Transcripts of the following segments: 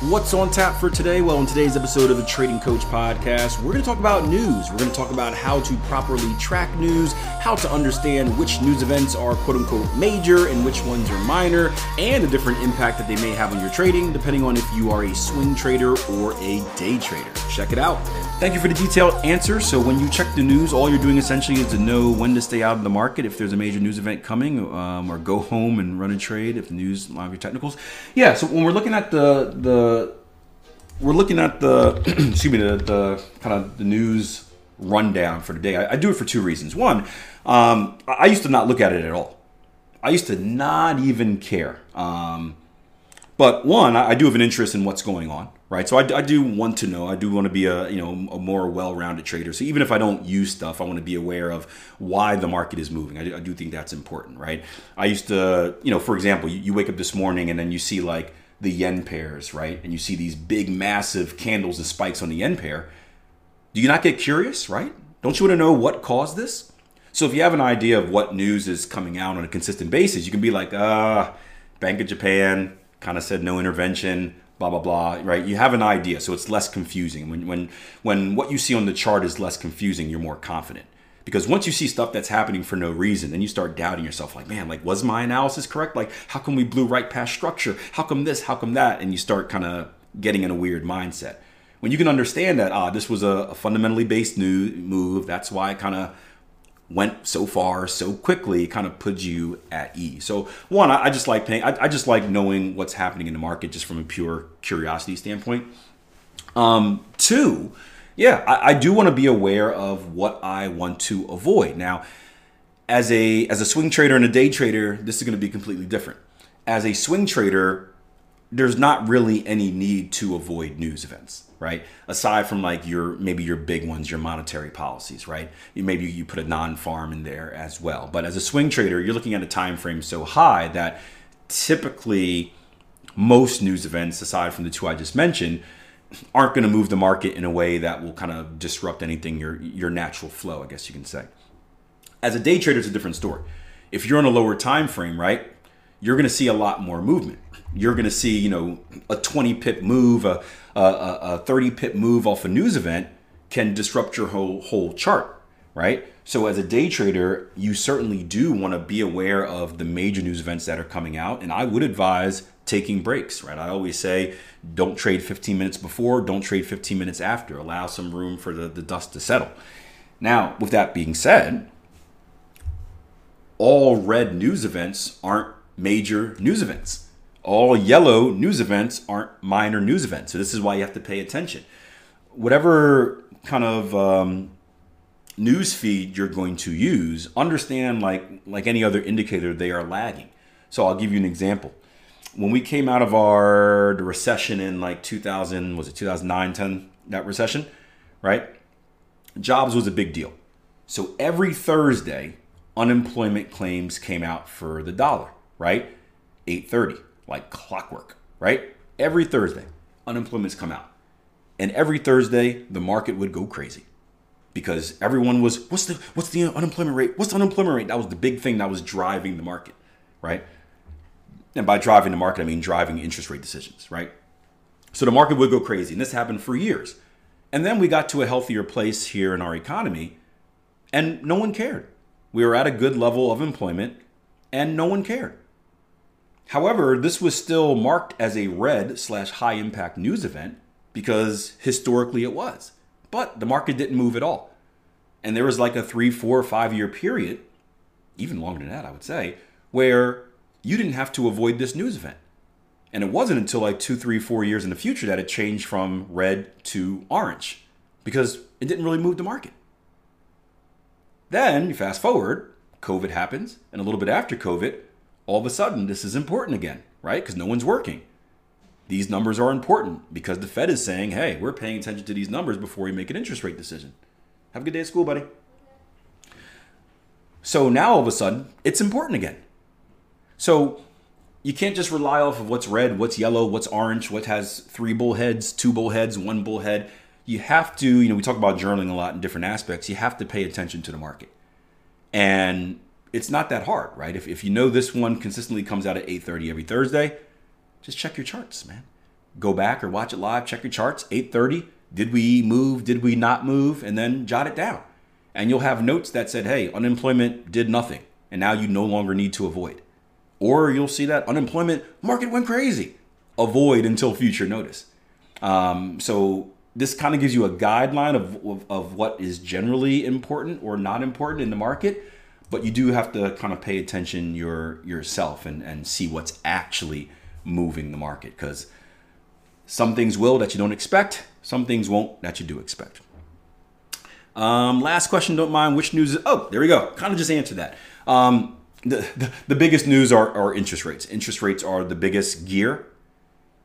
What's on tap for today? Well, in today's episode of the Trading Coach Podcast, we're going to talk about news. We're going to talk about how to properly track news, how to understand which news events are quote unquote major and which ones are minor, and the different impact that they may have on your trading, depending on if you are a swing trader or a day trader. Check it out. Thank you for the detailed answer. So, when you check the news, all you're doing essentially is to know when to stay out of the market if there's a major news event coming, um, or go home and run a trade if the news line of your technicals. Yeah, so when we're looking at the, the we're looking at the excuse me the, the, kind of the news rundown for today. I, I do it for two reasons. One, um, I used to not look at it at all. I used to not even care. Um, but one, I, I, do have an interest in what's going on, right? So I, I, do want to know. I do want to be a you know a more well-rounded trader. So even if I don't use stuff, I want to be aware of why the market is moving. I do, I do think that's important, right? I used to, you know, for example, you, you wake up this morning and then you see like the yen pairs, right? And you see these big, massive candles and spikes on the yen pair. Do you not get curious, right? Don't you want to know what caused this? So if you have an idea of what news is coming out on a consistent basis, you can be like, ah, uh, Bank of Japan kind of said no intervention, blah blah blah, right? You have an idea, so it's less confusing. When when when what you see on the chart is less confusing, you're more confident. Because once you see stuff that's happening for no reason, then you start doubting yourself like, man, like, was my analysis correct? Like, how come we blew right past structure? How come this? How come that? And you start kind of getting in a weird mindset. When you can understand that, ah, this was a, a fundamentally based new move, that's why it kind of went so far so quickly kind of puts you at ease so one i, I just like paying I, I, just like knowing what's happening in the market just from a pure curiosity standpoint um two yeah, I, I do want to be aware of what I want to avoid. Now, as a as a swing trader and a day trader, this is going to be completely different. As a swing trader, there's not really any need to avoid news events, right? Aside from like your maybe your big ones, your monetary policies, right? Maybe you put a non-farm in there as well. But as a swing trader, you're looking at a time frame so high that typically most news events, aside from the two I just mentioned, aren't going to move the market in a way that will kind of disrupt anything your your natural flow, I guess you can say. As a day trader, it's a different story. If you're on a lower time frame, right, you're going to see a lot more movement. You're going to see, you know, a 20 pip move, a, a, a 30 pip move off a news event can disrupt your whole whole chart, right? So as a day trader, you certainly do want to be aware of the major news events that are coming out, and I would advise taking breaks, right? I always say don't trade 15 minutes before, don't trade 15 minutes after. Allow some room for the, the dust to settle. Now, with that being said, all red news events aren't major news events. All yellow news events aren't minor news events. So, this is why you have to pay attention. Whatever kind of um, news feed you're going to use, understand like, like any other indicator, they are lagging. So, I'll give you an example when we came out of our the recession in like 2000 was it 2009 10 that recession right? Jobs was a big deal. So every thursday unemployment claims came out for the dollar right? 8.30 like clockwork right? Every thursday unemployment's come out. And every thursday the market would go crazy because everyone was what's the what's the unemployment rate? What's the unemployment rate? That was the big thing that was driving the market right and by driving the market, I mean driving interest rate decisions, right? So the market would go crazy. And this happened for years. And then we got to a healthier place here in our economy, and no one cared. We were at a good level of employment, and no one cared. However, this was still marked as a red slash high impact news event because historically it was. But the market didn't move at all. And there was like a three, four, five year period, even longer than that, I would say, where you didn't have to avoid this news event. And it wasn't until like two, three, four years in the future that it changed from red to orange because it didn't really move the market. Then you fast forward, COVID happens, and a little bit after COVID, all of a sudden this is important again, right? Because no one's working. these numbers are important because the Fed is saying, hey, we're paying attention to these numbers before we make an interest rate decision. Have a good day at school, buddy. So now all of a sudden, it's important again. So you can't just rely off of what's red, what's yellow, what's orange, what has three bullheads, two bullheads, one bullhead. You have to, you know, we talk about journaling a lot in different aspects. You have to pay attention to the market. And it's not that hard, right? If, if you know this one consistently comes out at 8.30 every Thursday, just check your charts, man. Go back or watch it live, check your charts, 8.30. Did we move? Did we not move? And then jot it down. And you'll have notes that said, hey, unemployment did nothing. And now you no longer need to avoid. Or you'll see that unemployment market went crazy. Avoid until future notice. Um, so this kind of gives you a guideline of, of, of what is generally important or not important in the market, but you do have to kind of pay attention your yourself and, and see what's actually moving the market because some things will that you don't expect, some things won't that you do expect. Um, last question, don't mind which news. Is, oh, there we go. Kind of just answered that. Um, the, the, biggest news are, are interest rates. Interest rates are the biggest gear.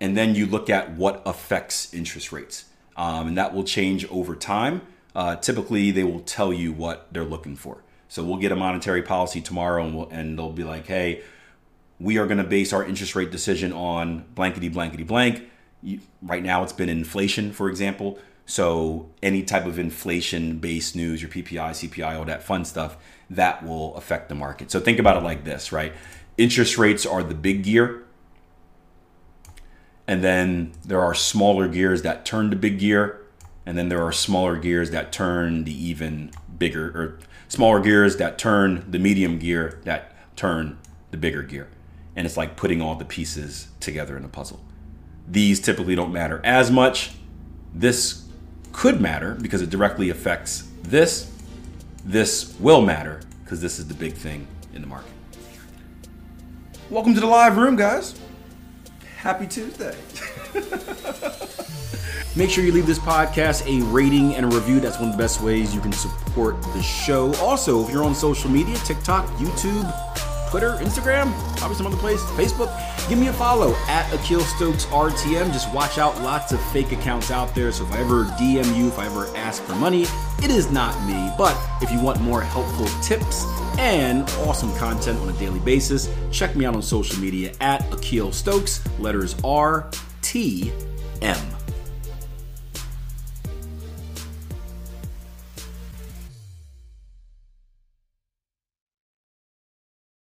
And then you look at what affects interest rates. Um, and that will change over time. Uh, typically, they will tell you what they're looking for. So we'll get a monetary policy tomorrow and, we'll, and they'll be like, hey, we are going to base our interest rate decision on blankety, blankety, blank. You, right now, it's been inflation, for example. So any type of inflation based news, your PPI, CPI, all that fun stuff, that will affect the market. So think about it like this, right? Interest rates are the big gear. And then there are smaller gears that turn to big gear. And then there are smaller gears that turn the even bigger, or smaller gears that turn the medium gear that turn the bigger gear. And it's like putting all the pieces together in a puzzle. These typically don't matter as much. This could matter because it directly affects this this will matter because this is the big thing in the market. Welcome to the live room, guys. Happy Tuesday. Make sure you leave this podcast a rating and a review. That's one of the best ways you can support the show. Also, if you're on social media, TikTok, YouTube, Twitter, Instagram, probably some other place, Facebook. Give me a follow at Akil Stokes RTM. Just watch out, lots of fake accounts out there. So if I ever DM you, if I ever ask for money, it is not me. But if you want more helpful tips and awesome content on a daily basis, check me out on social media at Akil Stokes, letters R T M.